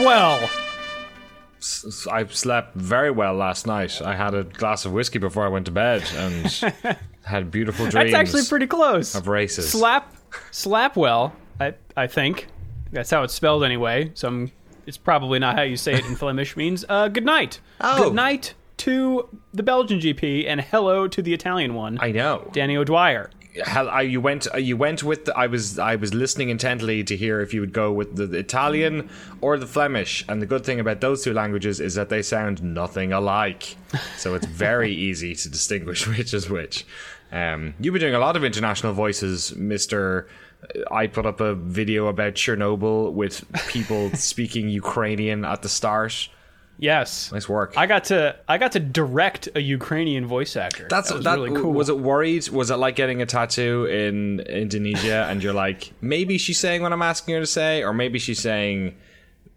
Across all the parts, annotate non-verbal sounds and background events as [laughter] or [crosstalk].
Slap well. I slept very well last night. I had a glass of whiskey before I went to bed and [laughs] had beautiful dreams. That's actually pretty close. of races. Slap, slap well. I I think that's how it's spelled anyway. So I'm, it's probably not how you say it in Flemish. Means uh, good night. Oh. Good night to the Belgian GP and hello to the Italian one, I know. Danny O'Dwyer. Hell, I, you went. uh, You went with. The, I was. I was listening intently to hear if you would go with the, the Italian or the Flemish. And the good thing about those two languages is that they sound nothing alike. So it's very [laughs] easy to distinguish [laughs] which is which. Um, you've been doing a lot of international voices, Mister. I put up a video about Chernobyl with people [laughs] speaking Ukrainian at the start. Yes. Nice work. I got to I got to direct a Ukrainian voice actor. That's that was that really cool. Was it worried? Was it like getting a tattoo in Indonesia and you're like, maybe she's saying what I'm asking her to say, or maybe she's saying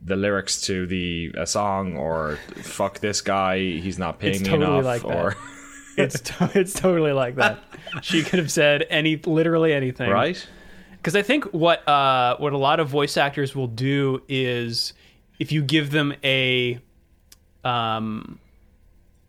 the lyrics to the a song, or fuck this guy, he's not paying It's me totally enough, like that. or [laughs] it's to, it's totally like that. she could have said any literally anything. right? Because I think what uh, what a lot of voice actors will do is if you give them a um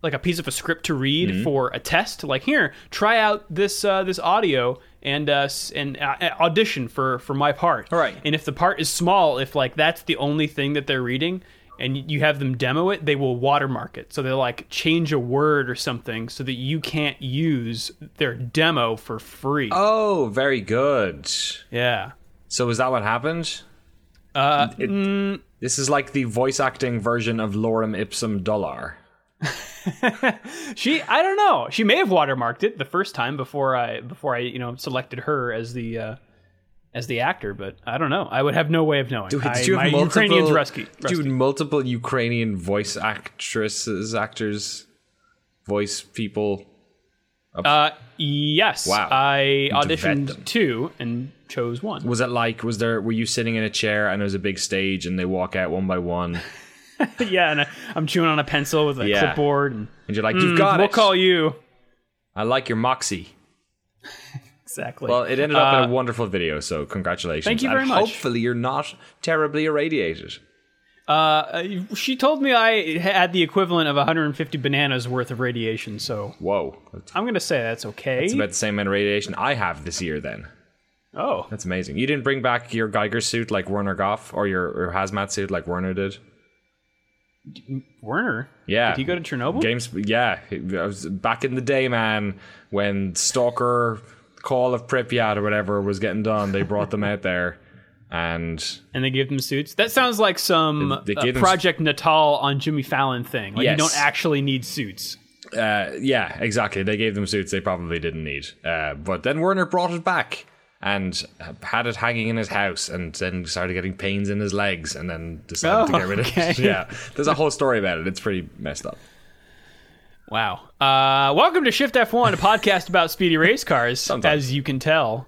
like a piece of a script to read Mm-hmm. for a test, like here, try out this uh, this audio and uh, and uh, audition for for my part. Right. And if the part is small, if like that's the only thing that they're reading. And you have them demo it, they will watermark it. So they'll like change a word or something so that you can't use their demo for free. Oh, very good. Yeah. So is that what happened? Uh, It- This is like the voice acting version of Lorem Ipsum Dolor. [laughs] She, I don't know. She may have watermarked it the first time before I before I you know selected her as the uh, as the actor, but I don't know. I would have no way of knowing. Did I, you have multiple? Ukrainian's rusty. Did you multiple Ukrainian voice actresses, actors, voice people? Uh, yes. Wow. I auditioned two and chose one. Was it like? Was there? Were you sitting in a chair and there was a big stage and they walk out one by one [laughs] yeah, and I, I'm chewing on a pencil with a Yeah. clipboard, and and you're like, "You've got we'll it." call you. I like your moxie. Exactly. Well, it ended up in Uh, a wonderful video, so congratulations. Thank you And very much. Hopefully, you're not terribly irradiated. Uh, she told me I had the equivalent of 150 bananas worth of radiation, so Whoa, I'm gonna say that's okay. It's about the same amount of radiation I have this year. Then oh, that's amazing. You didn't bring back your Geiger suit like Werner Goff, or your, hazmat suit like Werner did. Werner. Yeah. Did he go to Chernobyl? Games, yeah. I was back in the day, man, when Stalker Call of Pripyat or whatever was getting done. They brought them out there, and and they give them suits. That sounds like some They uh, gave them- Project Natal on Jimmy Fallon thing. Like Yes. you don't actually need suits. uh, yeah, exactly. They gave them suits they probably didn't need. Uh, but then Werner brought it back and had it hanging in his house, and then started getting pains in his legs, and then decided to Oh, get rid of it. [laughs] [laughs] Yeah, there's a whole story about it. It's pretty messed up. Wow. Uh, welcome to Shift F1, a podcast about speedy race cars, Sometimes. as you can tell.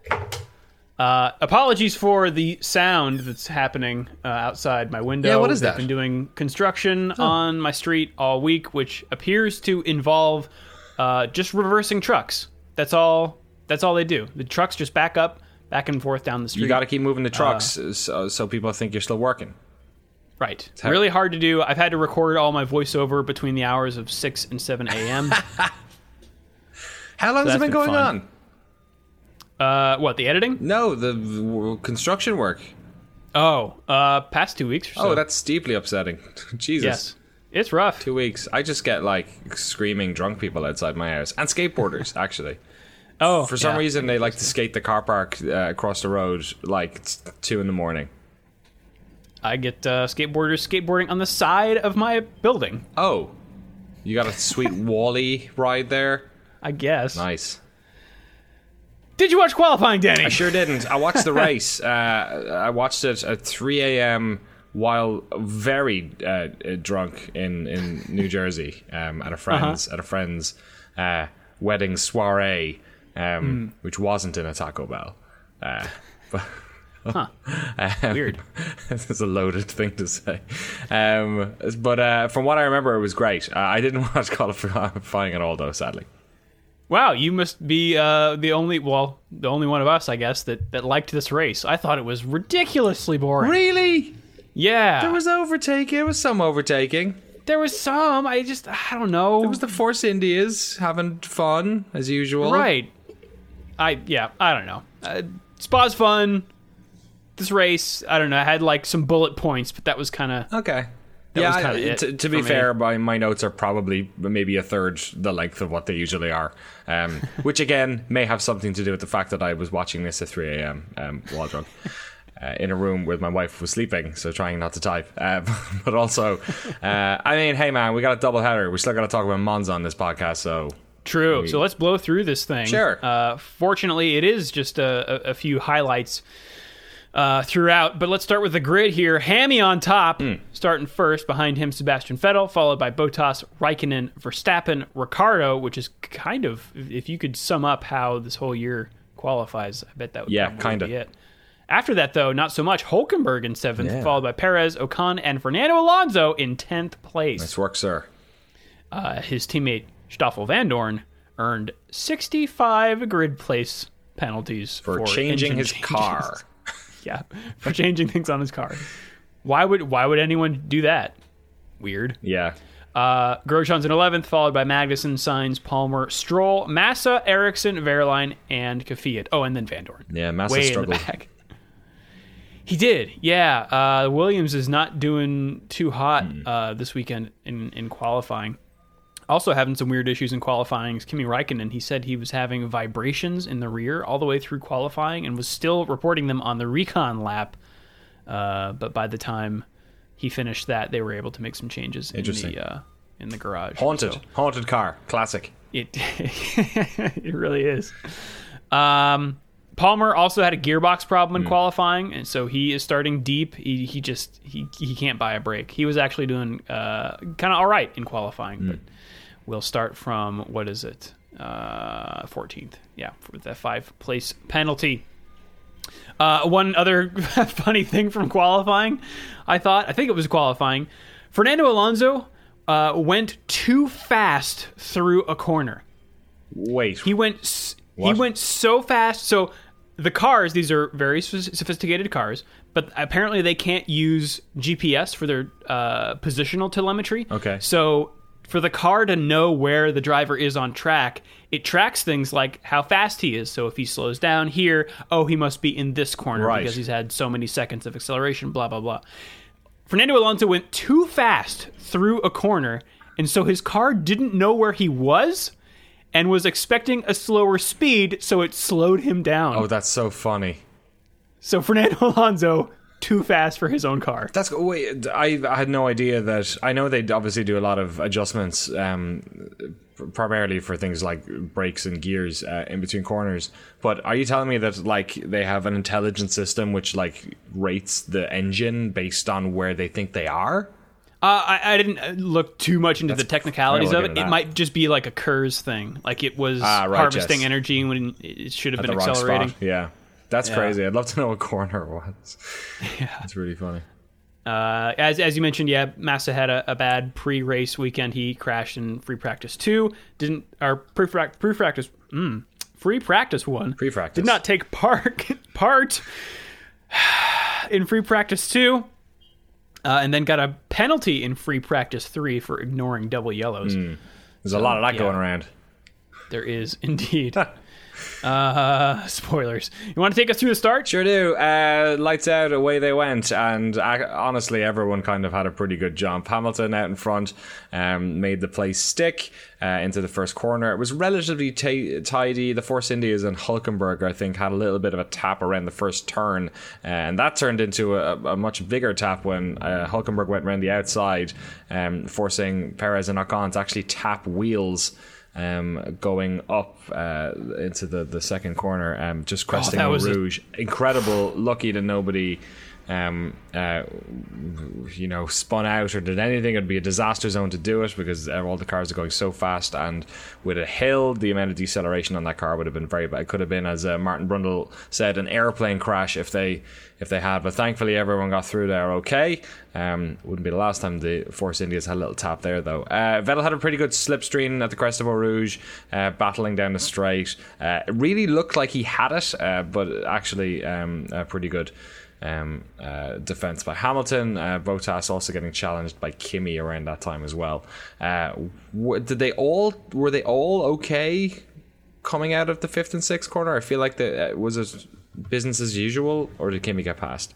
Uh, apologies for the sound that's happening uh, outside my window. Yeah, what is They've that? been doing construction on my street all week, which appears to involve uh, just reversing trucks. That's all. That's all they do. The trucks just back up, back and forth down the street. You got to keep moving the trucks Uh, so, so people think you're still working. Right. how- really hard to do. I've had to record all my voiceover between the hours of 6 and 7 a.m. [laughs] How long has it been been going fun. on? Uh, what, the editing? No, the w- construction work. Oh, uh, past two weeks or so. Oh, that's deeply upsetting. [laughs] Jesus. Yes. It's rough. Two weeks. I just get like screaming drunk people outside my house and skateboarders, [laughs] actually. Oh, For some yeah. reason, they like to skate the car park uh, across the road like it's two in the morning. I get uh, skateboarders skateboarding on the side of my building, Oh, you got a sweet [laughs] Wally ride there? I guess. Nice. Did you watch qualifying, Danny? I sure didn't. I watched the [laughs] race. Uh, I watched it at 3 a.m. while very uh, drunk in, in New Jersey um, at a friend's at a friend's uh, wedding soiree, um, which wasn't in a Taco Bell. Uh, [laughs] but um, Weird. [laughs] It's a loaded thing to say. Um, but uh, from what I remember, it was great. Uh, I didn't watch qualifying at all, though, sadly. Wow, you must be uh, the only, well, the only one of us, I guess, that, that liked this race. I thought it was ridiculously boring. Really? Yeah, There was overtaking. It was some overtaking. there was some. I just I don't know. It was the Force Indias having fun as usual. right. I yeah. I don't know. Uh, Spa's fun. This race, I don't know. I had like some bullet points, but that was kind of Okay. That yeah, was kinda it to, to be fair, my, my notes are probably maybe a third the length of what they usually are, um, [laughs] which again may have something to do with the fact that I was watching this at 3 a.m. Um, while drunk. [laughs] Uh, in a room where my wife was sleeping, so trying not to type. Uh, [laughs] but also, uh, I mean, hey man, we got a double header. We still got to talk about Monza on this podcast, so True. So let's blow through this thing. Sure. Uh, fortunately, it is just a, a, a few highlights uh, throughout. But let's start with the grid here. Hammy on top, Hmm. starting first. Behind him, Sebastian Vettel, followed by Bottas, Raikkonen, Verstappen, Ricciardo, which is kind of, if you could sum up how this whole year qualifies, I bet that would Yeah, kinda. be it. After that, though, not so much. Hulkenberg in seventh, Yeah. followed by Perez, Ocon, and Fernando Alonso in tenth place. nice work, sir. Uh, his teammate Stoffel Vandoorne earned 65 grid place penalties For, for, changing his changes. car. [laughs] yeah, for changing things on his car. Why would why would anyone do that? Weird. Yeah. Uh, Grosjean's in 11th, followed by Magnussen, Sainz, Palmer, Stroll, Massa, Ericsson, Wehrlein, and Kvyat. Oh, and then Vandoorne. Yeah, Massa Way in the struggled. back. [laughs] He did, yeah. Uh, Williams is not doing too hot Hmm. uh, this weekend in, in qualifying. Also having some weird issues in qualifying is Kimi Räikkönen. He said he was having vibrations in the rear all the way through qualifying and was still reporting them on the recon lap. Uh, but by the time he finished that, they were able to make some changes in the uh, in the garage. Haunted. So- Haunted car. Classic. it [laughs] it really is. Um, Palmer also had a gearbox problem in qualifying, and so he is starting deep. He he just he he can't buy a break. He was actually doing uh, kind of all right in qualifying, but we'll start from what is it? Uh, 14th. Yeah, with that five place penalty. Uh, one other [laughs] funny thing from qualifying, I thought, I think it was qualifying. Fernando Alonso uh, went too fast through a corner. Wait. He went s- he went so fast. So the cars, these are very sophisticated cars, but apparently they can't use GPS for their uh, positional telemetry. Okay. So for the car to know where the driver is on track, it tracks things like how fast he is. So if he slows down here, oh, he must be in this corner Right. because he's had so many seconds of acceleration. Blah blah blah. Fernando Alonso went too fast through a corner, and so his car didn't know where he was and was expecting a slower speed, so it slowed him down. oh, that's so funny. So Fernando [laughs] Alonso too fast for his own car. That's wait. I, I had no idea that. I know they obviously do a lot of adjustments, um, primarily for things like brakes and gears uh, in between corners. But are you telling me that like they have an intelligent system which like rates the engine based on where they think they are? Uh, I, I didn't uh, look too much into the technicalities of it. It might just be like a KERS thing, like it was Ah, right, harvesting yes. energy when it should have At been accelerating. Yeah, that's Yeah. crazy. I'd love to know what corner it was. [laughs] Yeah, it's really funny. Uh, as as you mentioned, yeah, Massa had a, a bad pre-race weekend. He crashed in free practice two. Didn't our pre pre practice mm, free practice one. Pre-practice. did not take part [laughs] part in free practice two. Uh, and then got a penalty in free practice three for ignoring double yellows. There's a lot of that yeah. going around. There is indeed. [laughs] uh, [laughs] spoilers. You want to take us through the start? Sure do. Uh, lights out, away they went, and uh, honestly, everyone kind of had a pretty good jump. Hamilton out in front um, made the place stick uh, into the first corner. It was relatively ta tidy. The Force Indias and Hulkenberg, I think, had a little bit of a tap around the first turn, uh, and that turned into a, a much bigger tap when uh, Hulkenberg went around the outside, um, forcing Perez and Ocon to actually tap wheels um, going up uh, into the, the second corner, um, just cresting that Eau was a- Rouge. Incredible, lucky that nobody, um, uh, you know, spun out or did anything. It'd be a disaster zone to do it because uh, all the cars are going so fast, and with a hill, the amount of deceleration on that car would have been very bad. It could have been, as uh, Martin Brundle said, an airplane crash if they if they had. But thankfully, everyone got through there okay. Um, wouldn't be the last time the Force Indias had a little tap there, though. Uh, Vettel had a pretty good slipstream at the crest of Eau Rouge, uh, battling down the straight. Uh, it really looked like he had it, uh, but actually um, pretty good. Um, uh, defense by Hamilton. Uh, Bottas also getting challenged by Kimi around that time as well. Uh, w- did they all were they all okay coming out of the fifth and sixth corner? I feel like the uh, was it business as usual, or did Kimi get past?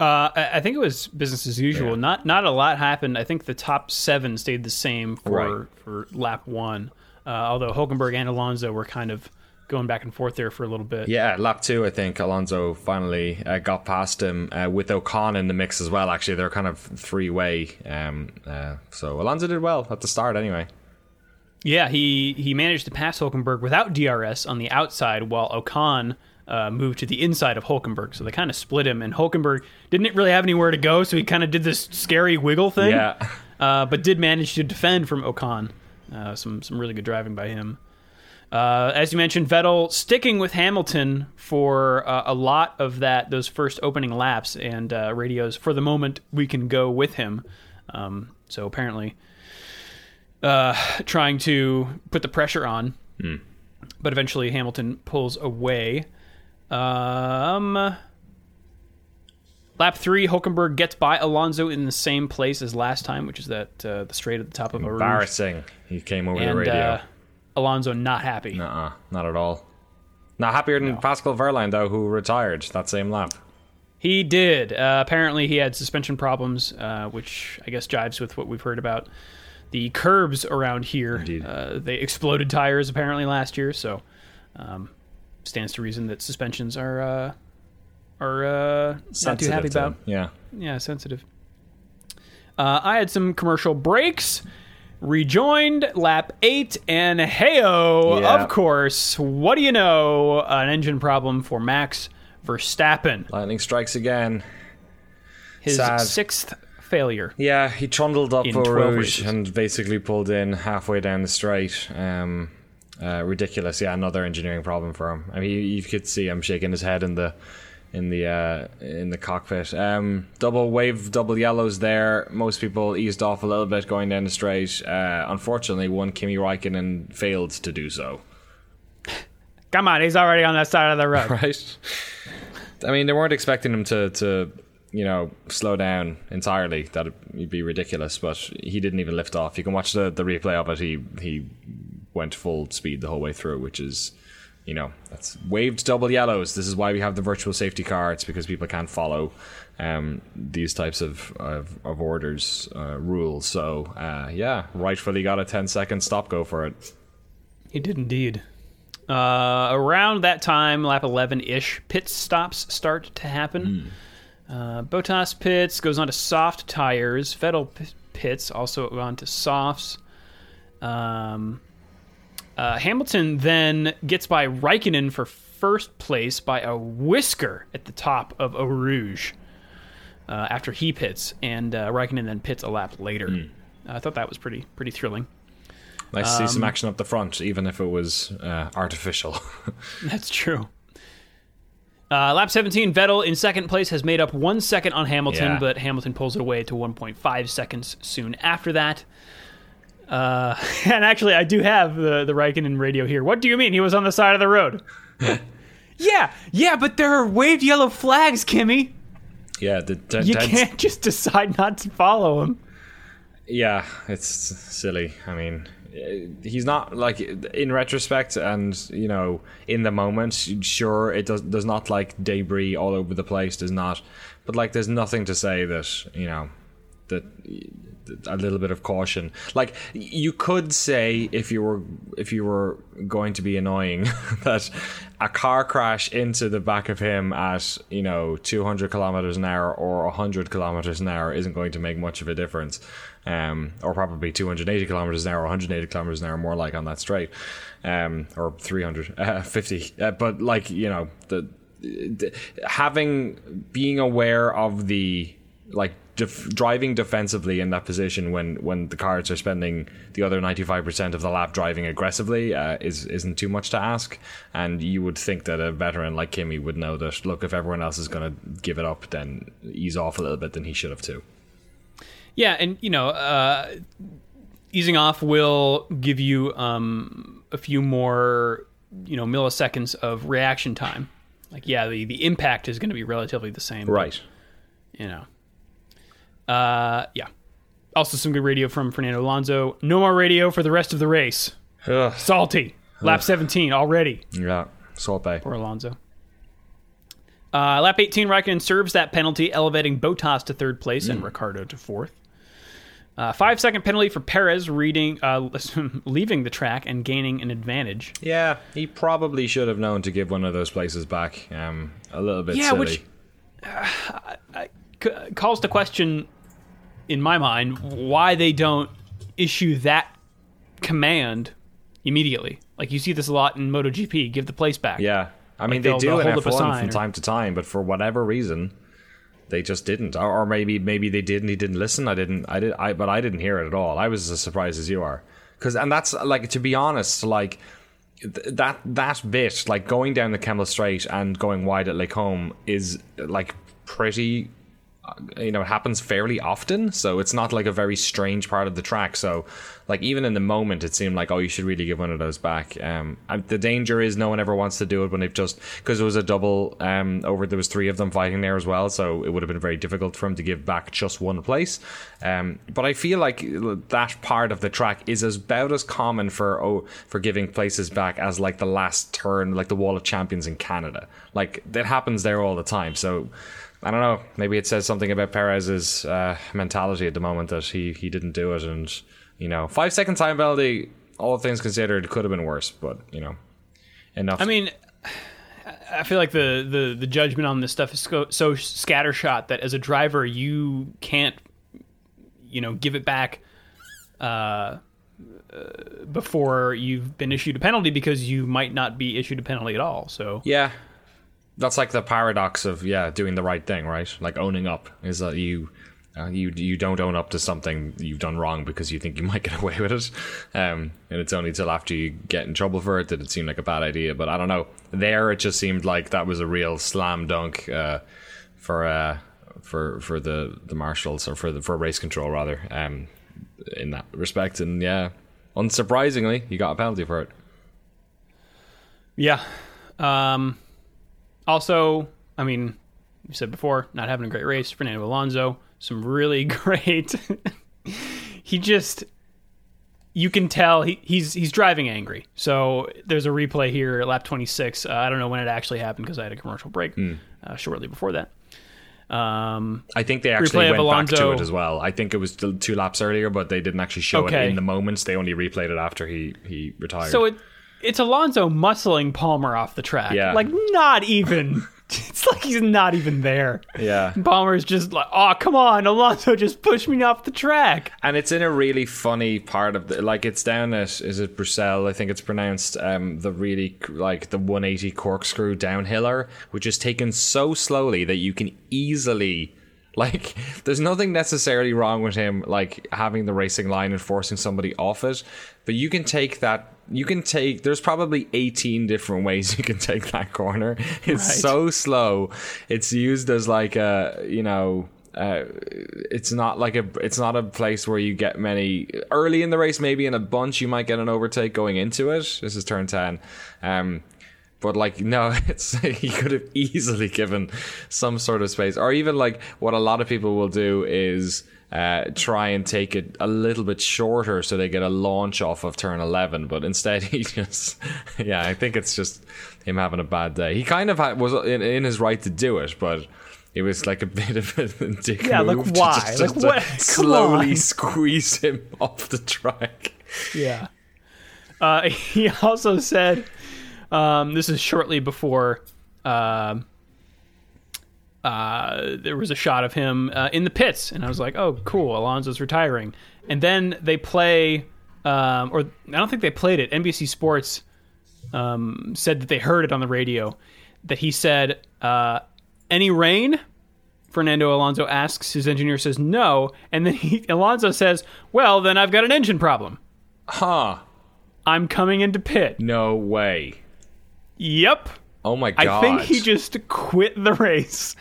Uh, I I think it was business as usual. Yeah. Not not a lot happened. I think the top seven stayed the same for Right. for lap one. Uh, although Hulkenberg and Alonso were kind of going back and forth there for a little bit. Yeah, lap two, I think Alonso finally uh, got past him uh, with Ocon in the mix as well. Actually, they're kind of three way. Um, uh, so Alonso did well at the start, anyway. Yeah, he he managed to pass Hulkenberg without DRS on the outside, while Ocon uh, moved to the inside of Hulkenberg. So they kind of split him, and Hulkenberg didn't really have anywhere to go, so he kind of did this scary wiggle thing. Yeah. [laughs] uh, but did manage to defend from Ocon. Uh, some some really good driving by him. Uh, as you mentioned, Vettel sticking with Hamilton for uh, a lot of that those first opening laps and uh, radios. For the moment, we can go with him. Um, so apparently, uh, trying to put the pressure on, but eventually Hamilton pulls away. Um, lap three, Hulkenberg gets by Alonso in the same place as last time, which is that uh, the straight at the top of a. Embarrassing. He came over the and radio. Alonso not happy. Nuh-uh, not at all. Not happier than Pascal Wehrlein though, who retired that same lap. He did. Uh, apparently, he had suspension problems, uh, which I guess jives with what we've heard about the curbs around here. Indeed. Uh, they exploded tires apparently last year, so um, stands to reason that suspensions are uh, are uh, not too happy about. him. Yeah. Yeah, sensitive. Uh, I had some commercial breaks. Rejoined lap eight, and heyo, Yeah. of course. What do you know? An engine problem for Max Verstappen. Lightning strikes again. His Sad. sixth failure. Yeah, he trundled up for Rouge races. and basically pulled in halfway down the straight. Um, uh, ridiculous. Yeah, another engineering problem for him. I mean, you, you could see him shaking his head in the in the uh, in the cockpit. Um, double wave, double yellows there. Most people eased off a little bit going down the straight. Uh, unfortunately, one Kimi Raikkonen failed to do so. Come on, he's already on that side of the road. [laughs] Right. I mean, they weren't expecting him to to you know slow down entirely. That'd be ridiculous. But he didn't even lift off. You can watch the the replay of it. He he went full speed the whole way through, which is. You know, that's waved double yellows. This is why we have the virtual safety car. It's because people can't follow um, these types of of, of orders uh, rules. So uh, yeah, rightfully got a 10 second stop go for it. He did indeed. Uh, around that time, lap 11 ish, pit stops start to happen. Uh, Bottas pits, goes on to soft tires. Vettel p- pits, also on to softs. Um, uh, Hamilton then gets by Raikkonen for first place by a whisker at the top of Eau Rouge uh, after he pits, and uh, Raikkonen then pits a lap later. I thought that was pretty pretty thrilling. Nice to see some action up the front, even if it was uh, artificial. [laughs] That's true. Uh, lap 17, Vettel in second place has made up one second on Hamilton, Yeah. but Hamilton pulls it away to 1.5 seconds soon after that. Uh, [laughs] and actually, I do have the, the Raikkonen radio here. What do you mean? He was on the side of the road. [laughs] yeah, yeah, but there are waved yellow flags, Kimi. yeah, the You can't [laughs] just decide not to follow him. Yeah, it's silly. I mean, eh, he's not like in retrospect, and you know, in the moment, sure, it does does not like debris all over the place. Does not, but like, there's nothing to say that you know that a little bit of caution. Like you could say if you were if you were going to be annoying [laughs] that a car crash into the back of him at you know 200 kilometers an hour or 100 kilometers an hour isn't going to make much of a difference. Um, or probably 280 kilometers an hour, or 180 kilometers an hour, more like on that straight, um, or 350. [laughs] Uh, but like you know, the, the having being aware of the like def- driving defensively in that position when when the cards are spending the other 95% of the lap driving aggressively uh, is isn't too much to ask and you would think that a veteran like Kimi would know that look if everyone else is going to give it up then ease off a little bit then he should have too Yeah, and you know, uh, easing off will give you um, a few more, you know, milliseconds of reaction time. Like, yeah, the, the impact is going to be relatively the same. but, Right. you know. Uh, yeah. Also, some good radio from Fernando Alonso. No more radio for the rest of the race. Ugh. Salty. Lap 17 already Yeah. salty. For Alonso. Uh, lap 18, Raikkonen serves that penalty, elevating Bottas to third place and Ricciardo to fourth. Uh, five second penalty for Perez, reading, uh, [laughs] leaving the track and gaining an advantage. Yeah, he probably should have known to give one of those places back. Um, a little bit Yeah, silly. which- C- calls to question, in my mind, why they don't issue that command immediately. Like you see this a lot in MotoGP. Give the place back. Yeah, I mean they do in hold up a F1 sign from or- time to time, but for whatever reason, they just didn't. Or, or maybe maybe they did and he didn't listen. I didn't. I did. I but I didn't hear it at all. I was as surprised as you are. Because and that's like to be honest, like th- that that bit, like going down the Kemmel Straight and going wide at Les Combes, is like pretty you know it happens fairly often so it's not like a very strange part of the track. So like even in the moment it seemed like oh you should really give one of those back. Um the danger is no one ever wants to do it when they've just because it was a double um over there was three of them fighting there as well so it would have been very difficult for him to give back just one place. Um but i feel like that part of the track is about as common for oh for giving places back as like the last turn like the wall of champions in canada. Like that happens there all the time. So I don't know. Maybe it says something about Perez's uh, mentality at the moment that he he didn't do it, and you know, five second time penalty. All things considered, could have been worse, but you know, enough. I mean, I feel like the the, the judgment on this stuff is so, so scattershot that as a driver you can't, you know, give it back. Uh, uh, before you've been issued a penalty because you might not be issued a penalty at all. So yeah, that's like the paradox of yeah doing the right thing, right? Like owning up is that you. Uh, you you don't own up to something you've done wrong because you think you [laughs] might get away with it, um, and it's only till after you get in trouble for it that it seemed like a bad idea. But I don't know. There, it just seemed like that was a real slam dunk uh, for uh, for for the the marshals or for the for race control rather. Um, in that respect, and yeah, unsurprisingly, you got a penalty for it. Yeah. Um, also, I mean, you said before, not having a great race. Fernando Alonso, some really [laughs] great. he just, you can tell he, he's he's driving angry. So there's a replay here, lap 26. Uh, I don't know when it actually happened because I had a commercial break uh, shortly before that. Um, I think they actually went back to it as well. I think it was two laps earlier, but they didn't actually show Okay. it in the moments. They only replayed it after he he retired. so it it's Alonso muscling Palmer off the track. Yeah. Like not even. [laughs] It's like he's not even there. yeah, Palmer's just like, oh, come on, Alonso, just push me off the track. and it's in a really funny part of the like it's down at is it Bruxelles? I think it's pronounced um the really like the 180 corkscrew downhiller, which is taken so slowly that you can easily. Like, [laughs] there's nothing necessarily wrong with him, like having the racing line and forcing somebody off it, but you can take that. You can take. There's probably 18 different ways you can take that corner. [laughs] It's Right. so slow. It's used as like a, you know, uh, it's not like a it's not a place where you get many early in the race maybe in a bunch you might get an overtake going into it this is turn 10 um but like no [laughs] it's he could have easily given some sort of space or even like what a lot of people will do is uh, try and take it a little bit shorter so they get a launch off of turn 11 but instead [laughs] he just yeah i think it's just him having a bad day he kind of had, was in, in his right to do it but it was like a [laughs] bit of a dick Yeah, like, move to why? just, Like, just to what? Slowly on. squeeze him [laughs] off the track. Yeah. Uh, he also said, um, this is shortly before um uh, there was a shot of him uh, in the pits, and I was like, oh, cool, Alonso's retiring. And then they play, um, or I don't think they played it. NBC Sports um, said that they heard it on the radio, that he said, uh, any rain? Fernando Alonso asks. His engineer says no, and then he, [laughs] Alonso says, "Well, then I've got an engine problem. Huh. I'm coming into pit." No way. Yep. Oh my god. I think he just quit the race.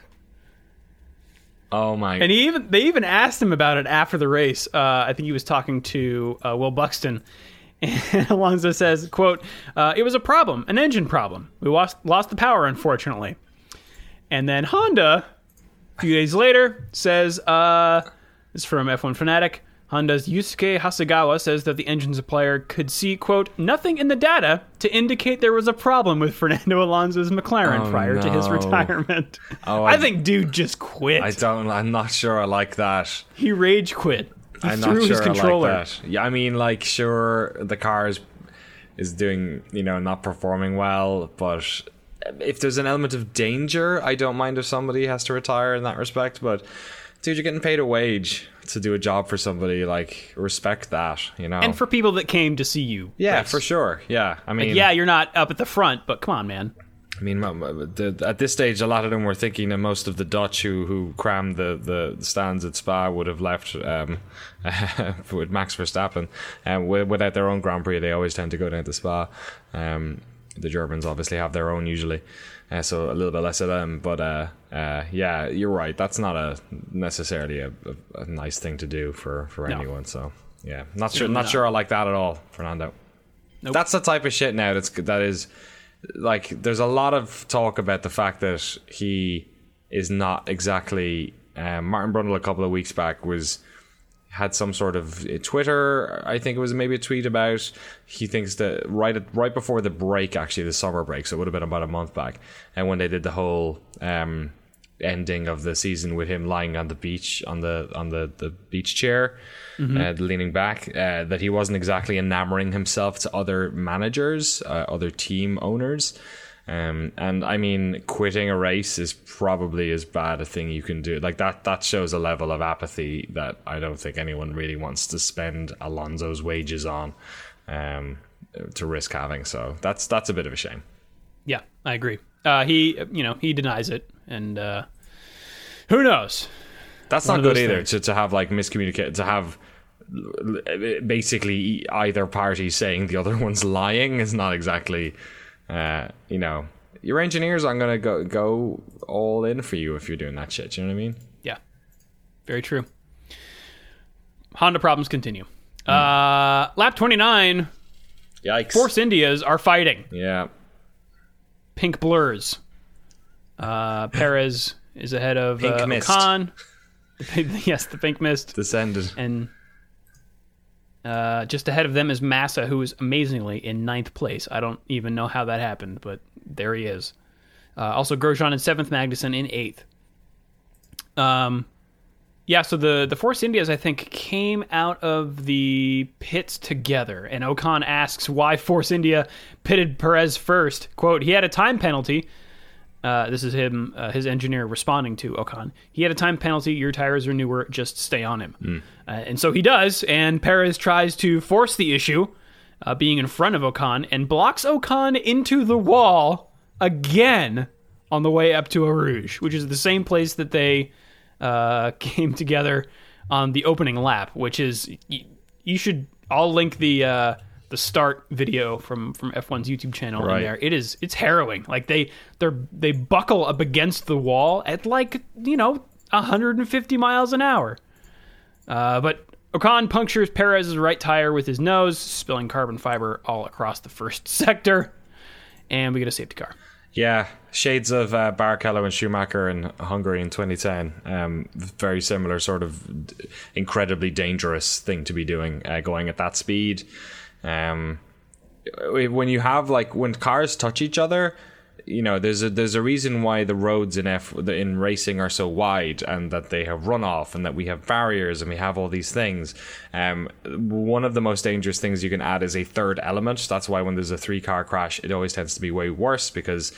Oh my And he even they even asked him about it after the race. Uh, I think he was talking to uh, Will Buxton. [laughs] And Alonso says, "quote uh, It was a problem, an engine problem. We lost lost the power, unfortunately." And then Honda, a few days later, says, uh, this is from F1 Fanatic. Honda's Yusuke Hasegawa says that the engine supplier could see, quote, nothing in the data to indicate there was a problem with Fernando Alonso's McLaren Oh, prior to his retirement. Oh, I, I- think dude just quit. I don't. I'm not sure I like that. he rage quit. He I'm threw not his sure controller. I like that. Yeah, I mean, like, sure, the car is, is doing, you know, not performing well, but if there's an element of danger, I don't mind if somebody has to retire in that respect. But, dude, you're getting paid a wage to do a job for somebody. Like, respect that, you know? And for people that came to see you. yeah, for sure. Yeah, I mean, Yeah, you're not up at the front, but come on, man. I mean, m- m- the, at this stage, a lot of them were thinking that most of the Dutch who, who crammed the, the stands at Spa would have left um, [laughs] with Max Verstappen. Um, without their own Grand Prix, they always tend to go down to Spa. Um, the Germans obviously have their own usually, uh, so a little bit less of them. But uh, uh, yeah, you're right. That's not a necessarily a, a, a nice thing to do for, for No. anyone. So yeah, not sure. Not not. sure I like that at all, Fernando. Nope. That's the type of shit now. That's that is like there's a lot of talk about the fact that he is not exactly um, Martin Brundle a couple of weeks back was had some sort of uh, Twitter I think it was maybe a tweet about he thinks that right at, right before the break actually the summer break so it would have been about a month back and when they did the whole um, ending of the season with him lying on the beach on the on the, the beach chair uh, leaning back uh, that he wasn't exactly enamoring himself to other managers uh, other team owners um, and I mean, quitting a race is probably as bad a thing you can do. Like that, that shows a level of apathy that I don't think anyone really wants to spend Alonso's wages on, um, to risk having. So that's that's a bit of a shame. Yeah, I agree. Uh, he, you know, he denies it, and uh, who knows? That's One not good either. To to have like miscommunicate to have basically either party saying the other [laughs] one's lying is not exactly, uh, you know, your engineers aren't gonna go go all in for you if you're doing that shit. You know what I mean? Yeah, very true. Honda problems continue. Hmm. Uh, lap 29, Yikes! Force Indias are fighting. Yeah. Pink blurs. Uh, Perez is ahead of Pink uh, mist. [laughs] [laughs] Yes, the pink mist. Descended. and uh, just ahead of them is Massa, who is amazingly in ninth place. I don't even know how that happened, but there he is. Uh, also, Grosjean in seventh, Magnussen in eighth. Um, yeah. So the the Force Indias, I think, came out of the pits together, and Ocon asks why Force India pitted Perez first. "Quote: He had a time penalty." Uh, this is him, uh, his engineer responding to Ocon. He had a time penalty. Your tires are newer. Just stay on him. Uh, and so he does. And Perez tries to force the issue, uh, being in front of Ocon, and blocks Ocon into the wall again on the way up to Eau Rouge, which is the same place that they uh, [laughs] came together on the opening lap. Which is y- you should. I'll link the uh, the start video from from F1's YouTube channel Right. in there. It is it's harrowing. Like they they're they buckle up against the wall at like you know 150 miles an hour. Uh, but Ocon punctures Perez's right tire with his nose, spilling carbon fiber all across the first [laughs] sector, and we get a safety car. Yeah, shades of uh, Barrichello and Schumacher in Hungary in 2010. Um, very similar, sort of d- incredibly dangerous thing to be doing, uh, going at that speed. Um, when you have like when cars touch each other, you know there's a there's a reason why the roads in F in racing are so wide and that they have runoff and that we have barriers and we have all these things. Um, one of the most dangerous things you can add is a third element. That's why when there's a three car crash, it always tends to be way worse because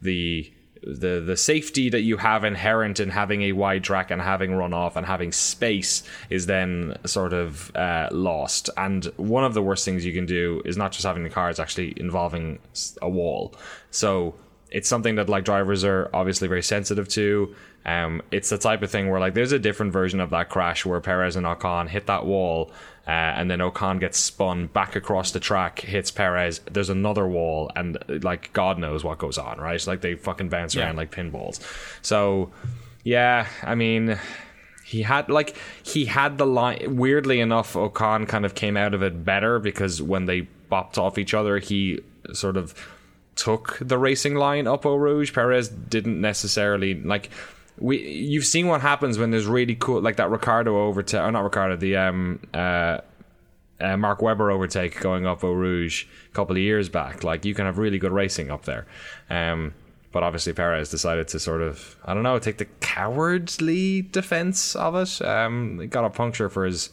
the the the safety that you have inherent in having a wide track and having runoff and having space is then sort of uh, lost. And one of the worst things you can do is not just having the cars actually involving a wall. So it's something that like drivers are obviously very sensitive to. Um, it's the type of thing where like there's a different version of that crash where Perez and Ocon hit that wall, uh, and then Ocon gets spun back across the track, hits Perez. There's another wall, and uh, like God knows what goes on, right? Like they fucking bounce Yeah. around like pinballs. So yeah, I mean. He had like he had the line. Weirdly enough, Ocon kind of came out of it better because when they bopped off each other, he sort of took the racing line up Eau Rouge. Perez didn't necessarily like. We you've seen what happens when there's really cool like that Ricciardo overtake or not Ricciardo the um uh, uh Mark Webber overtake going up Eau Rouge a couple of years back. Like you can have really good racing up there. Um, but obviously Perez decided to sort of I don't know take the cowardly defense of it. Um, got a puncture for his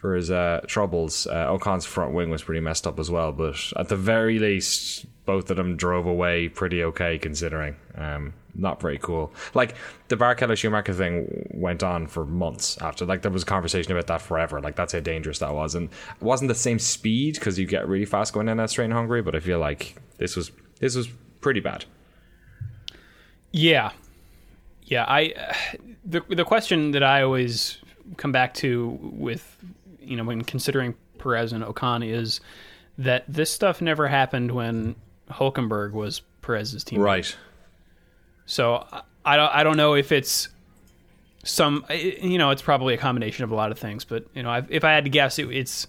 for his uh, troubles. Uh, Ocon's front wing was pretty messed up as well, but at the very least, both of them drove away pretty okay considering. Um, not very cool. Like the Barrichello Schumacher thing went on for months after. Like there was a conversation about that forever. Like that's how dangerous that was, and it wasn't the same speed because you get really fast going in that straight in Hungary. But I feel like this was this was pretty bad. Yeah, yeah. I the the question that I always come back to with you know when considering Perez and Ocon is that this stuff never happened when Hulkenberg was Perez's team. Right. So I don't I don't know if it's some you know it's probably a combination of a lot of things, but you know if I had to guess, it, it's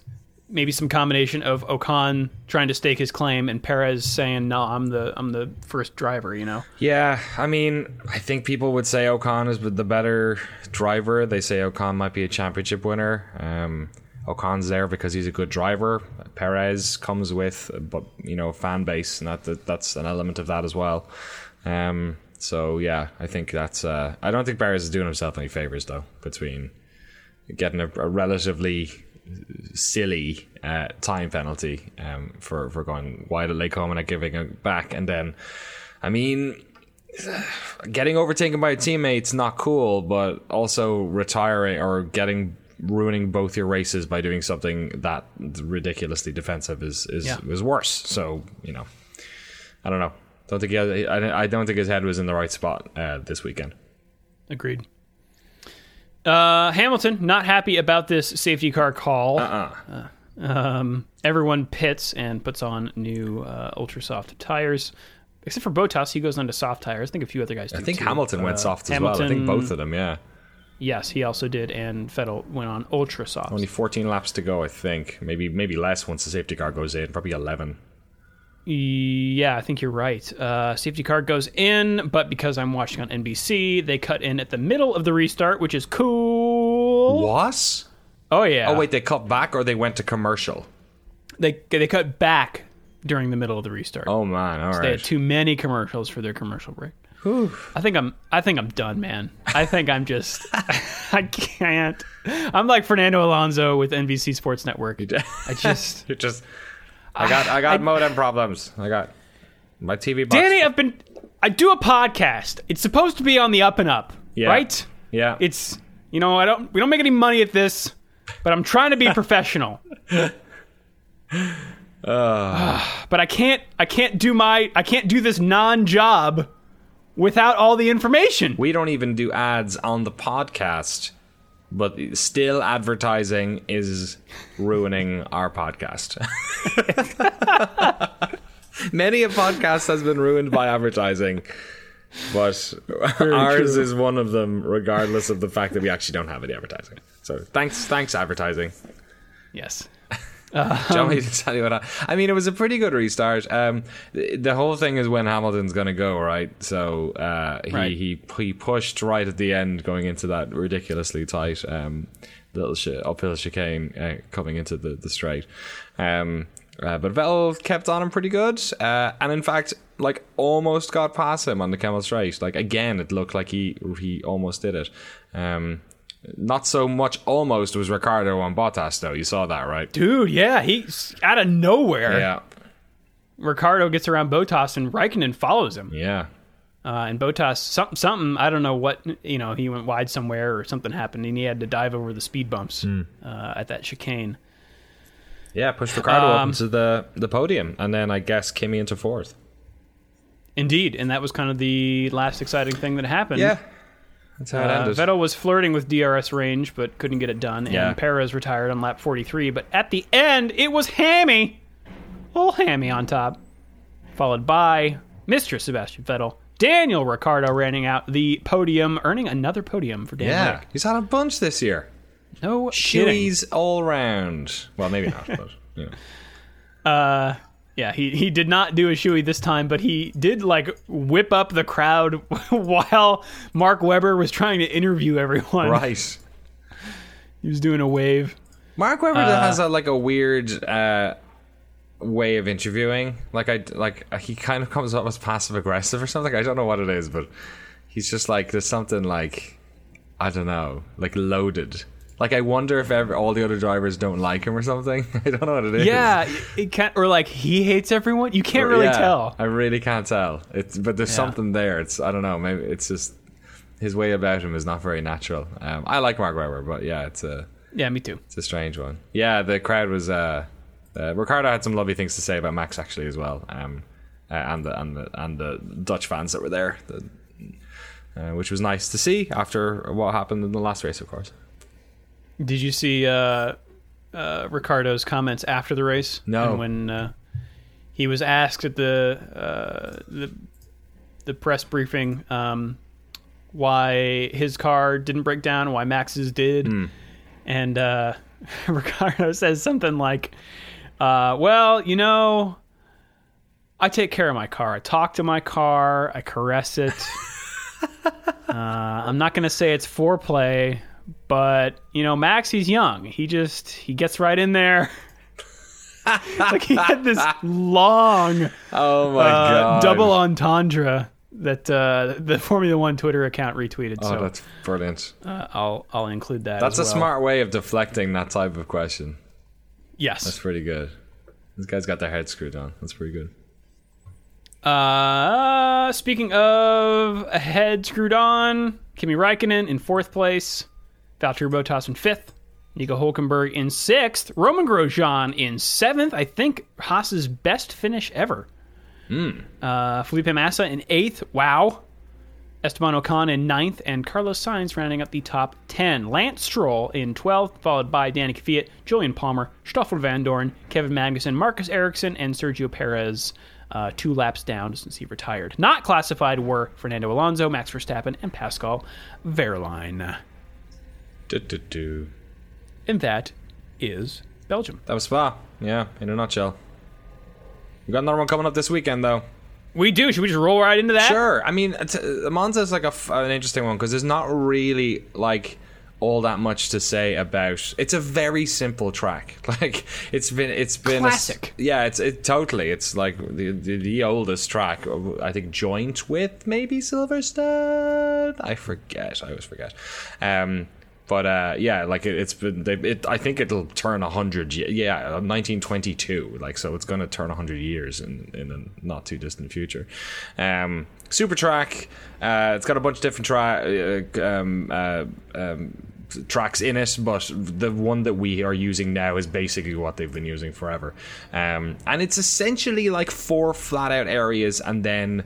maybe some combination of Ocon trying to stake his claim and Perez saying, "No, I'm the I'm the first driver." You know. Yeah, I mean, I think people would say Ocon is the better driver. They say Ocon might be a championship winner. Um, Ocon's there because he's a good driver. Perez comes with, but you know, fan base, and that, that that's an element of that as well. Um, so yeah, I think that's. Uh, I don't think Perez is doing himself any favors though. Between getting a, a relatively silly uh, time penalty um, for for going wide at Les Combes and giving it back, and then, I mean, getting overtaken by a teammate's not cool, but also retiring or getting ruining both your races by doing something that ridiculously defensive is is Yeah. is worse. So you know, I don't know. Don't think he had, I, I don't think his head was in the right spot uh, this weekend. Agreed. Uh, Hamilton not happy about this safety car call. Uh-uh. Um, everyone pits and puts on new uh, ultra soft tires, except for Bottas. He goes on to soft tires. I think a few other guys. Do I think too. Hamilton went Uh, soft as well. I think both of them. Yeah, Yes, he also did, and Vettel went on ultra soft. only 14 laps to go. I think maybe maybe less once the safety car goes in. Probably 11. Yeah, I think you're right. Uh, safety car goes in, but because I'm watching on NBC, they cut in at the middle of the restart, which is cool. Was? Oh yeah. Oh wait, they cut back or they went to commercial. they they cut back during the middle of the restart. Oh man, all They right. had too many commercials for their commercial break. I think I'm I think I'm done, man. I think I'm just [laughs] I can't. I'm like Fernando Alonso with NBC Sports Network. I just [laughs] You're just. I got I got modem problems. I got my TV box. Danny, I've been I do a podcast. It's supposed to be on the up and up, Yeah. right? Yeah. It's you know, I don't we don't make any money at this, but I'm trying to be [laughs] professional. Ah. [sighs] but I can't I can't do my I can't do this non-job without all the information. we don't even do ads on the podcast, but still advertising is ruining our podcast. [laughs] Many a podcast has been ruined by advertising, but ours true. is one of them, regardless of the fact that we actually don't have any advertising. So thanks, thanks advertising. Yes. Do you want me tell you what I, I mean? It was a pretty good restart. Um, the, the whole thing is when Hamilton's going to go, right? So uh, he, Right. he he pushed right at the end, going into that ridiculously tight um, little sh- uphill chicane uh, coming into the the straight. Um, uh, but Vettel kept on him pretty good, uh, and in fact, like almost got past him on the Kemmel Straight. Like again, it looked like he he almost did it. Um, not so much almost was Ricciardo on Bottas though. You saw that, right? Dude, yeah, he's out of nowhere. Yeah. Ricciardo gets around Bottas and Raikkonen follows him. Yeah. Uh, and Bottas, something, something, I don't know what, you know, he went wide somewhere or something happened and he had to dive over the speed bumps Hmm. uh, at that chicane. Yeah, pushed Ricciardo up Um, into the, the podium, and then I guess Kimi into fourth. Indeed, and that was kind of the last exciting thing that happened. That's how it Uh, ended. Vettel was flirting with DRS range, but couldn't get it done. Yeah. And Perez retired on lap 43. But at the end, it was Hammy, old Hammy on top, followed by Mr. Sebastian Vettel. Daniel Ricciardo running out the podium, earning another podium for Daniel. yeah, Rick. he's had a bunch this year. No. Shoeies all round. Well, maybe not, but you know. [laughs] Uh, Yeah, he, he did not do a shoey this time, but he did like whip up the crowd [laughs] while Mark Webber was trying to interview everyone. Right. He was doing a wave. Mark Webber has a, like a weird uh, way of interviewing. Like I like he kind of comes up as passive aggressive or something. I don't know what it is, but he's just like there's something like I don't know, like loaded. Like I wonder if ever all the other drivers don't like him or something. [laughs] I don't know what it is. Yeah, it can't or like he hates everyone. You can't really Yeah, tell. I really can't tell. It's but there's Yeah. something there. It's I don't know. Maybe it's just his way about him is not very natural. Um, I like Mark Webber, but yeah, it's a Yeah, me too. it's a strange one. Yeah, the crowd was. Uh, uh, Ricciardo had some lovely things to say about Max actually as well, um, uh, and the and the and the Dutch fans that were there, the, uh, which was nice to see after what happened in the last race, of course. Did you see uh, uh, Ricciardo's comments after the race? No. And when uh, he was asked at the uh, the the press briefing um, why his car didn't break down, why Max's did, and uh, [laughs] Ricciardo says something like, uh, "Well, you know." I take care of my car. I talk to my car. I caress it. [laughs] uh, I'm not going to say it's foreplay, but you know, Max, he's young. He just he gets right in there. [laughs] like he had this long Oh my uh, double entendre that uh, the Formula One Twitter account retweeted. Oh, so that's brilliant. uh, I'll I'll include that. That's a well. smart way of deflecting that type of question. Yes. That's pretty good. This guy's got their head screwed on. That's pretty good. Uh, speaking of a head screwed on, Kimi Raikkonen in fourth place, Valtteri Bottas in fifth, Nico Hulkenberg in sixth, Romain Grosjean in seventh. I think Haas's best finish ever. Uh, Felipe Massa in eighth. Wow. Esteban Ocon in ninth, and Carlos Sainz rounding up the top 10. Lance Stroll in 12th, followed by Danny Kvyat, Jolyon Palmer, Stoffel Vandoorne, Kevin Magnussen, Marcus Ericsson, and Sergio Perez, uh, two laps down since he retired. Not classified were Fernando Alonso, Max Verstappen, and Pascal Wehrlein. Do-do-do. And that is Belgium. That was Spa. Yeah, in a nutshell. We got another one coming up this weekend, though. We do. Should we just roll right into that? Sure. I mean, t- Monza is like a f- an interesting one because there's not really like all that much to say about. It's a very simple track. [laughs] Like it's been it's been a Classic. yeah, it's it totally. It's like the, the the oldest track. I think joint with maybe Silverstone. I forget. I always forget. Um. But uh, yeah, like it, it's been. It, I think it'll turn hundred. Yeah, 1922. Like so, it's going to turn hundred years in in a not too distant future. Um, super track. Uh, it's got a bunch of different tra- uh, um, uh, um, tracks in it, but the one that we are using now is basically what they've been using forever. Um, and it's essentially like four flat out areas and then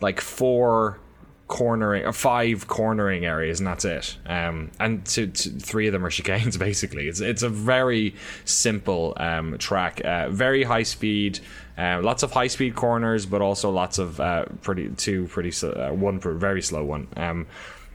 like four cornering or five cornering areas and that's it um and three of them are chicanes [laughs] basically it's it's a very simple um track uh, very high speed uh, lots of high speed corners but also lots of uh, pretty two pretty uh, one very slow one um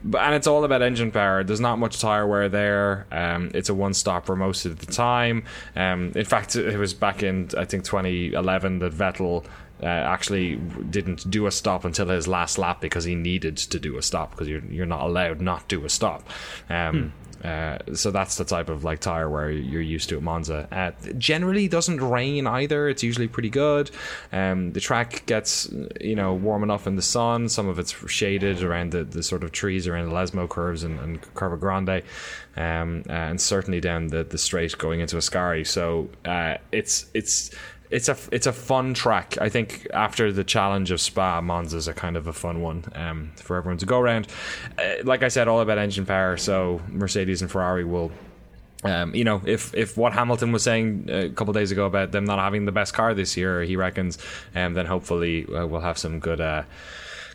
but, and it's all about engine power. There's not much tire wear there. Um, it's a one stopper most of the time. Um, in fact, it was back in I think 2011 that Vettel uh, actually didn't do a stop until his last lap because he needed to do a stop because you're you're not allowed not do a stop. Um, uh, so that's the type of like tire where you're used to at Monza. Uh, generally doesn't rain either. It's usually pretty good. Um, the track gets you know warm enough in the sun. Some of it's shaded around the, the sort of trees around the Lesmo curves and, and Curva Grande, um, and certainly down the, the straight going into Ascari. So uh, it's it's it's a it's a fun track. I think after the challenge of Spa, Monza's a kind of a fun one um, for everyone to go around. Uh, like I said, all about engine power. So Mercedes and Ferrari will. Um, you know, if if what Hamilton was saying a couple days ago about them not having the best car this year, he reckons, um, then hopefully uh, we'll have some good uh,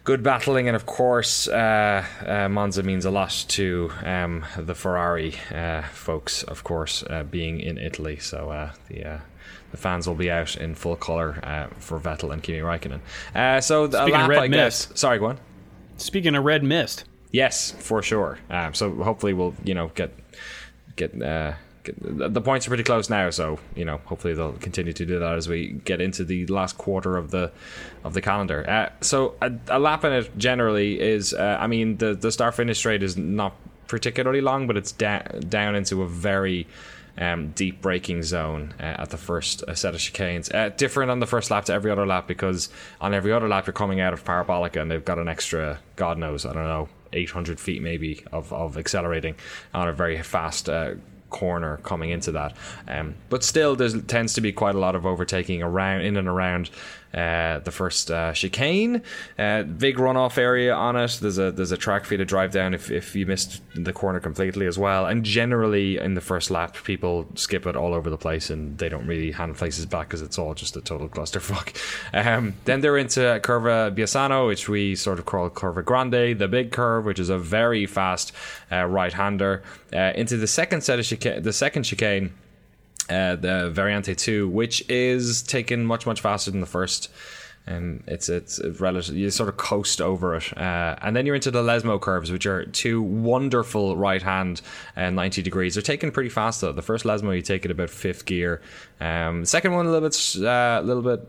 good battling, and of course, uh, uh, Monza means a lot to um, the Ferrari uh, folks, of course, uh, being in Italy. So uh, the uh, the fans will be out in full colour uh, for Vettel and Kimi Raikkonen. Uh, so the Speaking of lap, red I guess. mist. Sorry, go on. Speaking of red mist, Yes, for sure. Um, so hopefully we'll you know get get uh, the the points are pretty close now, so you know hopefully they'll continue to do that as we get into the last quarter of the of the calendar. Uh, so a, a lap in it generally is, uh, I mean, the the start finish straight is not particularly long, but it's da- down into a very um, deep braking zone uh, at the first uh, set of chicanes. Uh, different on the first lap to every other lap because on every other lap you're coming out of Parabolica and they've got an extra, God knows, I don't know, 800 feet maybe of, of accelerating on a very fast uh, corner coming into that. Um, but still, there tends to be quite a lot of overtaking around in and around uh, the first uh, chicane. Uh, big runoff area on it. There's a there's a track for you to drive down if, if you missed the corner completely as well. And generally in the first lap, people skip it all over the place and they don't really hand places back because it's all just a total clusterfuck. [laughs] Um, then they're into Curva Biassono, which we sort of call Curva Grande, the big curve, which is a very fast uh, right hander. Into the second set of chicane, the second chicane uh, the Variante 2, which is taken much, much faster than the first. And it's it's relative. You sort of coast over it, uh, and then you're into the Lesmo curves, which are two wonderful right hand uh, ninety degrees. They're taken pretty fast though. The first Lesmo you take it about fifth gear. Um, second one a little bit a uh, little bit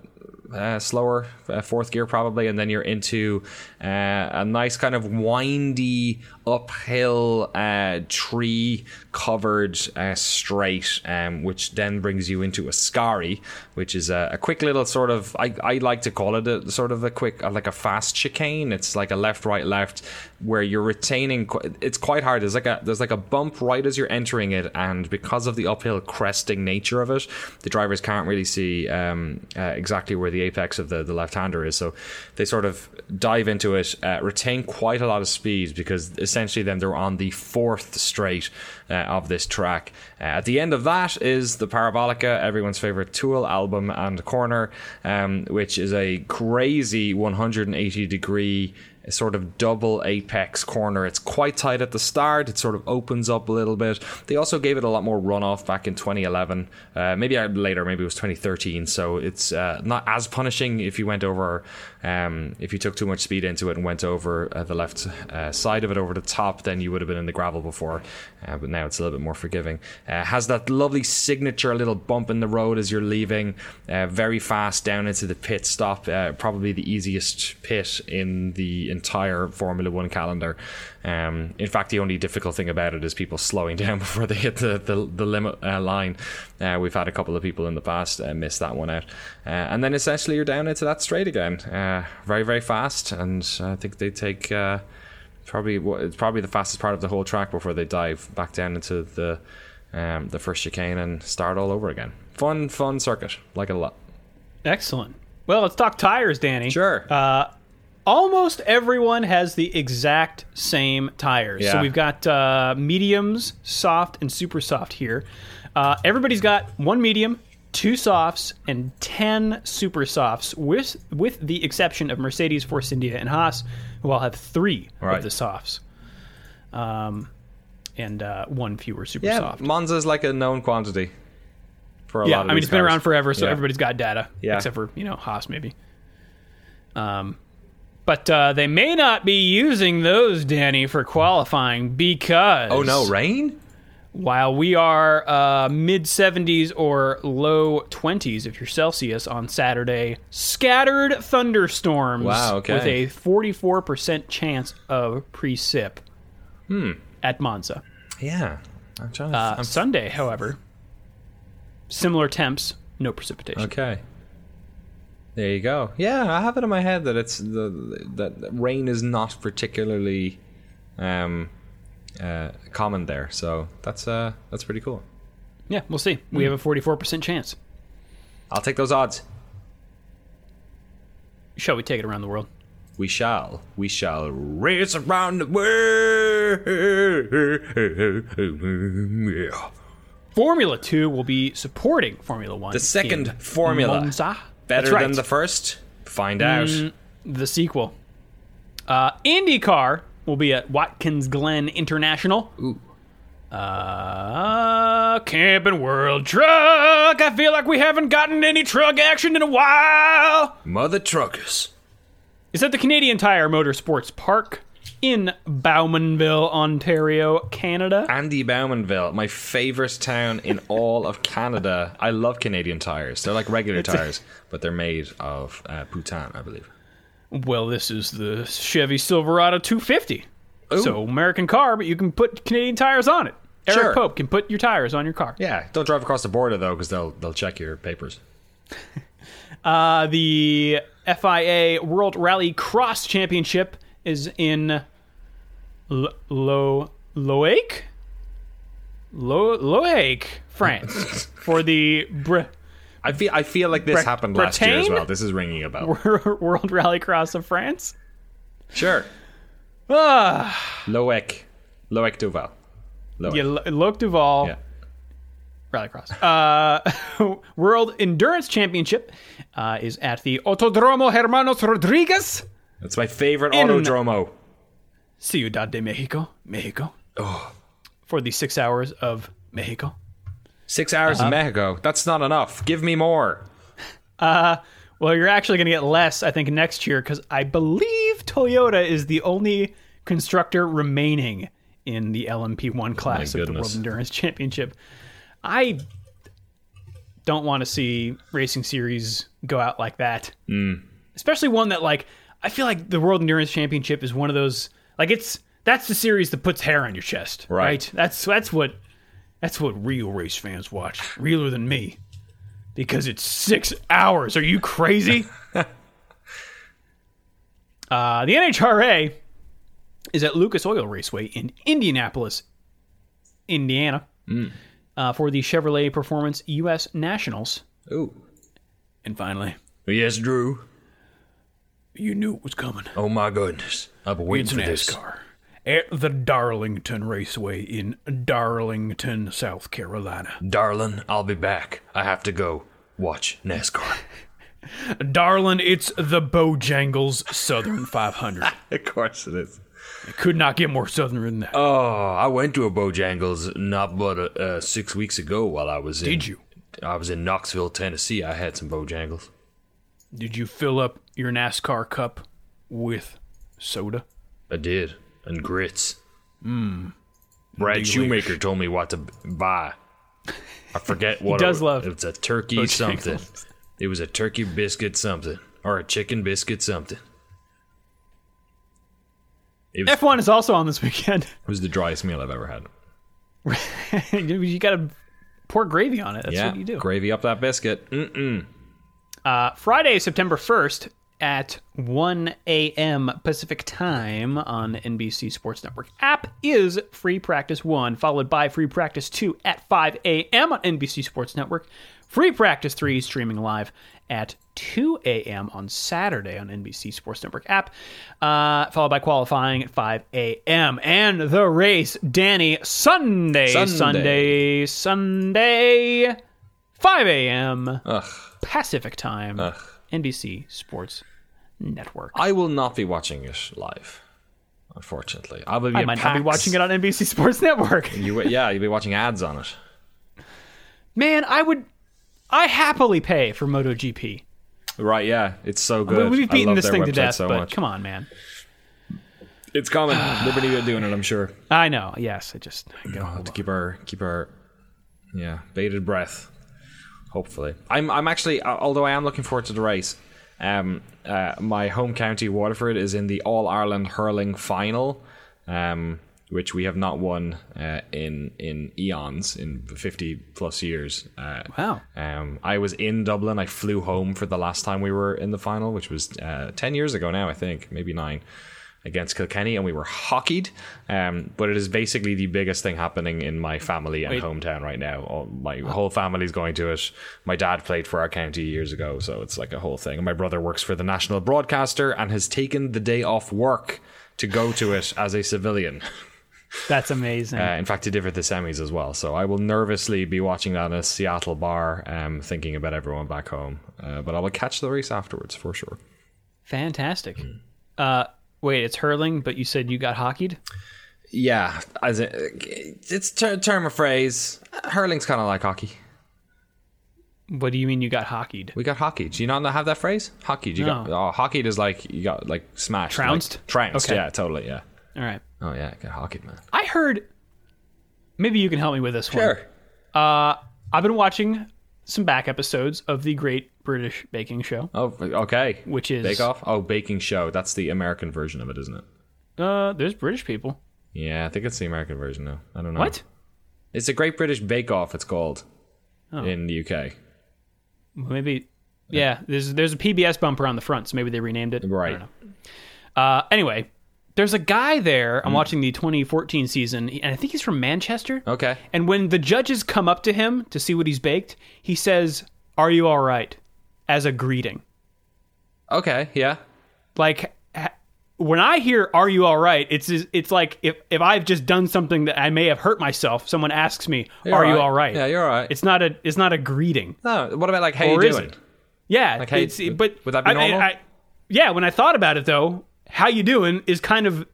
uh, slower, uh, fourth gear probably, and then you're into uh, a nice kind of windy uphill uh, tree covered uh, straight, um, which then brings you into Ascari, which is a, a, quick little sort of I, I like to call it a sort of a quick like a fast chicane. It's like a left right left where you're retaining. It's quite hard. There's like a there's like a bump right as you're entering it, and because of the uphill cresting nature of it, the drivers can't really see um, uh, exactly where the apex of the the left hander is. So they sort of dive into it, uh, retain quite a lot of speed because essentially then they're on the fourth straight uh, of this track. Uh, at the end of that is the Parabolica, everyone's favorite Tool album and corner, um, which is a crazy 180 degree a sort of double apex corner. It's quite tight at the start. It sort of opens up a little bit. They also gave it a lot more runoff back in 2011. Uh, maybe later, maybe it was 2013. So it's uh, not as punishing if you went over, um, if you took too much speed into it and went over uh, the left uh, side of it over the top, then you would have been in the gravel before. Uh, but now it's a little bit more forgiving. Uh, has that lovely signature little bump in the road as you're leaving, very fast down into the pit stop. probably the easiest pit in the entire Formula One calendar. Um, in fact, the only difficult thing about it is people slowing [laughs] down before they hit the the, the limit uh, line. Uh, we've had a couple of people in the past uh, miss that one out, uh, and then essentially you're down into that straight again, uh, very very fast, and I think they take. Uh, probably it's probably the fastest part of the whole track before they dive back down into the um, the first chicane and start all over again. Fun, fun circuit. Like it a lot. Excellent. Well, let's talk tires, Danny. Sure. Uh, almost everyone has the exact same tires. Yeah. So we've got uh, mediums, soft, and super soft here. Uh, everybody's got one medium, two softs, and ten super softs, with with the exception of Mercedes, Force India, and Haas, who all have three right. of the softs. Um, and uh, one fewer super soft. yeah, soft. Monza's like a known quantity. For a yeah, lot of I mean, it's cars. been around forever, so yeah. everybody's got data, yeah. except for you know Haas maybe. Um, but uh, they may not be using those, Danny, for qualifying because. Oh no, rain! While we are uh, mid 70s or low 20s, if you're Celsius, on Saturday, scattered thunderstorms wow, okay. with a 44% chance of precip hmm. at Monza. Yeah. I'm trying to, uh, I'm... Sunday, however, similar temps, no precipitation. Okay. There you go. Yeah, I have it in my head that it's the that rain is not particularly um, uh, common there. So that's uh, that's pretty cool. Yeah, we'll see. We have a forty-four percent chance. I'll take those odds. Shall we take it around the world? We shall. We shall race around the world. Formula Two will be supporting Formula One. The second Formula. Monza. Better right. than the first? Find out. Mm, the sequel. Uh, IndyCar will be at Watkins Glen International. Ooh. Uh, Camping World Truck. I feel like we haven't gotten any truck action in a while. Mother truckers. Is at the Canadian Tire Motorsports Park. In Bowmanville, Ontario, Canada. Andy Bowmanville, my favorite town in [laughs] all of Canada. I love Canadian tires. They're like regular tires, but they're made of uh, Bhutan, I believe. Well, this is the Chevy Silverado 250. So American car, but you can put Canadian tires on it. Eric Sure. Pope can put your tires on your car. Yeah, don't drive across the border though, because they'll they'll check your papers. [laughs] Uh, the FIA World Rally Cross Championship is in L- Lo Loic, Lo Loic, France, [laughs] for the Br- I feel I feel like this Bre- happened last year as well. This is ringing a bell. [laughs] World Rallycross of France. Sure, Ah, Loic, Loic Duval. Loic. yeah, Lo- Loic Duval. Yeah. Rallycross. Uh, [laughs] World Endurance Championship uh, is at the Autodromo Hermanos Rodriguez, That's my favorite In- autodromo. Ciudad de Mexico, Mexico. For the six hours of Mexico. Six hours Uh-huh. in Mexico. That's not enough. Give me more. Well, you're actually going to get less, I think, next year because I believe Toyota is the only constructor remaining in the LMP1 class of the. World Endurance Championship. I don't want to see racing series go out like that, Hmm. especially one that like I feel like the World Endurance Championship is one of those like it's that's the series that puts hair on your chest, Right. right? That's that's what that's what real race fans watch, realer than me because it's six hours. Are you crazy? [laughs] uh, the NHRA is at Lucas Oil Raceway in Indianapolis, Indiana, uh, for the Chevrolet Performance U.S. Nationals. Ooh. And finally, Yes, Drew. You knew it was coming. Oh my goodness. I've been waiting It's for this. NASCAR at the Darlington Raceway in Darlington, South Carolina. Darling, I'll be back. I have to go watch NASCAR. [laughs] Darlin, it's the Bojangles Southern [laughs] 500. of course it is. It could not get more southern than that. Oh, I went to a Bojangles not but uh, six weeks ago while I was in. Did you? I was in Knoxville, Tennessee. I had some Bojangles. Did you fill up your NASCAR cup with soda? I did, and grits. Mmm. Brad Big Shoemaker told me what to buy. I forget [laughs] what he does it, love It's a turkey Bojangles. something. It was a turkey biscuit something, or a chicken biscuit something. Was, F1 is also on this weekend. [laughs] it was the driest meal I've ever had. [laughs] you got to pour gravy on it. That's yeah, what you do. gravy up that biscuit. Mm-mm. Uh, Friday, September 1st at 1 a.m. Pacific time on NBC Sports Network app is Free Practice 1, followed by Free Practice 2 at 5 a.m. on NBC Sports Network. Free Practice 3 streaming live at 2 a.m. on Saturday on NBC Sports Network app, uh, followed by qualifying at 5 a.m. And the race, Danny, Sunday, Sunday. Sunday, Sunday, 5 a.m. Ugh. Pacific time, NBC Sports Network. I will not be watching it live. Unfortunately, I will be. I at might not be watching it on NBC Sports Network. You, yeah, you'll be watching ads on it. Man, I would, I happily pay for MotoGP. Right? Yeah, it's so good. We've beaten this thing to death, so but much. come on, man. It's coming. Liberty are doing it. I'm sure. I know. Yes, I just I gotta We'll have to keep our keep our yeah bated breath. Hopefully, I'm I'm actually although I am looking forward to the race. Um, uh, my home county Waterford is in the All Ireland hurling final, um, which we have not won uh, in in eons in 50 plus years. Uh, Wow. um, I was in Dublin. I flew home for the last time we were in the final, which was uh, 10 years ago now, I think, maybe nine, against Kilkenny, and we were hockeyed. Um, but it is basically the biggest thing happening in my family and Wait. hometown right now. All, my whole family's going to it. My dad played for our county years ago, so it's like a whole thing. And my brother works for the national broadcaster and has taken the day off work to go to it as a civilian. [laughs] That's amazing. Uh, in fact, he did for the semis as well. So I will nervously be watching that in a Seattle bar, um, thinking about everyone back home. Uh, but I will catch the race afterwards for sure. Fantastic. Hmm. Uh, wait, it's hurling, but you said you got hockeyed. Yeah, as it's a term of phrase. Hurling's kind of like hockey. What do you mean you got hockeyed? We got hockeyed. Do you not have that phrase? Hockeyed. You got oh, hockeyed is like you got like smashed, Trounced? like, trounced. Okay. Yeah, totally. Yeah. All right. Oh yeah, got hockeyed, man. I heard. Maybe you can help me with this one. Uh, I've been watching some back episodes of the Great British Baking Show, Oh, okay. which is Bake Off? Oh, Baking Show. That's the American version of it, isn't it? Uh, there's British people. Yeah, I think it's the American version though. I don't know. What? It's a Great British Bake Off. It's called Oh. in the UK. Maybe. Yeah, there's there's a PBS bumper on the front, so maybe they renamed it. Right. Uh, anyway, there's a guy there. Hmm. I'm watching the 2014 season, and I think he's from Manchester. Okay. And when the judges come up to him to see what he's baked, he says, "Are you all right?" as a greeting. Okay. Yeah. Like when I hear "Are you all right?" It's it's like if if I've just done something that I may have hurt myself, someone asks me, You're "Are you all right?" Yeah, you're all right. It's not a it's not a greeting. no. What about like how Or you doing? it? Yeah, Like, hey, it's would- but would that be I- I- normal? I- yeah, when I thought about it though, how you doing is kind of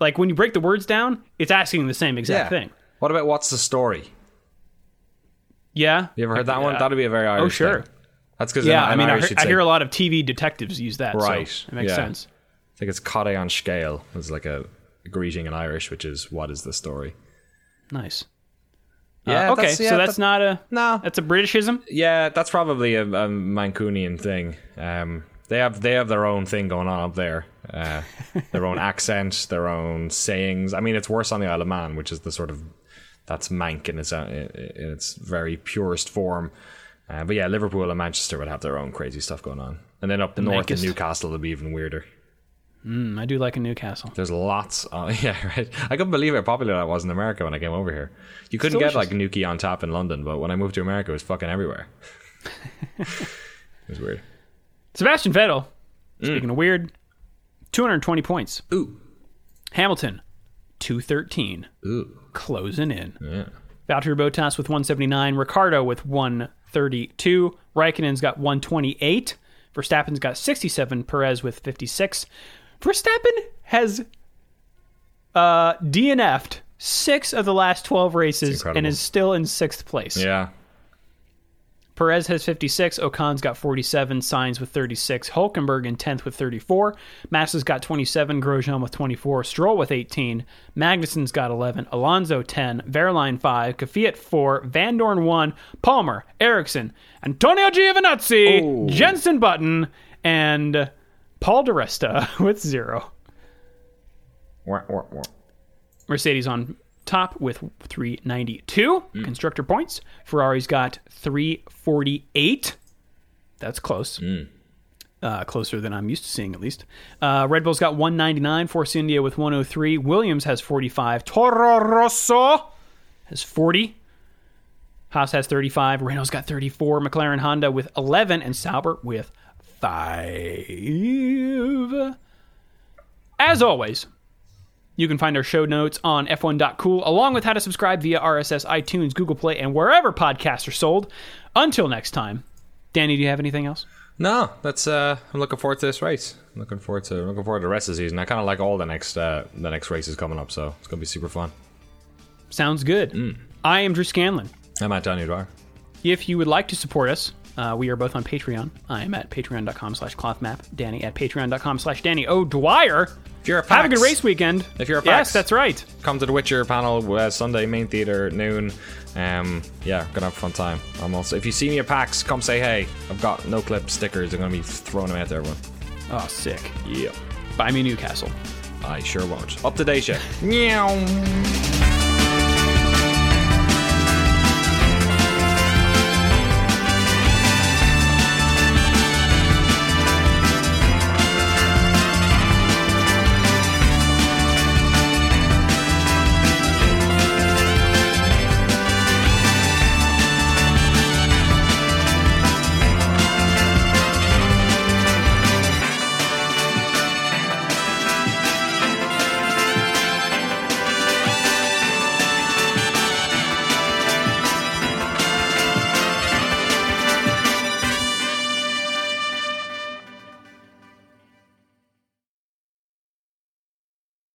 like when you break the words down, it's asking the same exact thing. What about what's the story? Yeah. You ever heard that one? Uh, That'd be a very Irish. oh sure. thing. That's because Yeah, I mean, I, Irish, hear, you'd I hear a lot of TV detectives use that. Right, So it makes yeah. sense. I think it's Cad é an scéal. It's like a greeting in Irish, which is what is the story? Nice. Yeah, Uh, okay, that's- yeah, so that's that- not a No, that's a Britishism. Yeah, that's probably a, a Mancunian thing. Um, they have they have their own thing going on up there, uh, [laughs] their own accent, their own sayings. I mean, it's worse on the Isle of Man, which is the sort of that's Manc in its uh, in its very purest form. Uh, but yeah, Liverpool and Manchester would have their own crazy stuff going on, and then up the north in Newcastle it'll be even weirder. Mm, I do like a Newcastle. There's lots. Of, [laughs] yeah, right. I couldn't believe how popular that was in America when I came over here. You couldn't get like. Nuki on tap in London, but when I moved to America, it was fucking everywhere. [laughs] it was weird. Sebastian Vettel. Mm. Speaking of weird, 220 points. Ooh, Hamilton, 213, ooh, closing in. yeah. Valtteri Bottas with 179, Ricciardo with 132, Raikkonen's got 128, Verstappen's got 67, Perez with 56. Verstappen has uh, DNF'd six of the last 12 races and is still in sixth place. Yeah. Perez has 56, Ocon's got 47, Sainz with 36, Hulkenberg in 10th with 34, Massa's got 27, Grosjean with 24, Stroll with 18, Magnussen's got 11, Alonso 10, Wehrlein 5, Kvyat 4, Vandoorne 1, Palmer, Ericsson, Antonio Giovinazzi, Oh. Jenson Button, and Paul di Resta [laughs] with 0. Wah, wah, wah. Mercedes on top with 392 constructor points. Ferrari's got 348. That's close. Uh, closer than I'm used to seeing, at least. Uh, Red Bull's got 199. Force India with 103. Williams has 45. Toro Rosso has 40. Haas has 35. Renault's got 34. McLaren Honda with 11. And Sauber with 5. As always, you can find our show notes on f1.cool, along with how to subscribe via RSS, iTunes, Google Play, and wherever podcasts are sold. Until next time, Danny, do you have anything else? No, that's. Uh, I'm looking forward to this race. I'm looking forward to looking forward to the rest of the season. I kind of like all the next uh, the next races coming up, so it's gonna be super fun. Sounds good. I am Drew Scanlon. I'm at Danny Dwyer. If you would like to support us, uh, we are both on Patreon. I am at patreon.com slash clothmap. Danny at patreon.com slash Danny O'Dwyer. You're a Have a good race weekend. If you're a Yes, that's right. come to the Witcher panel uh, Sunday main theater at noon. Um, yeah, gonna have a fun time. I'm also if you see me at PAX, come say hey. I've got Noclip stickers. I'm gonna be throwing them out to everyone. Oh, sick. Yeah, Buy me Newcastle. I sure won't. Up to date, shit. Meow.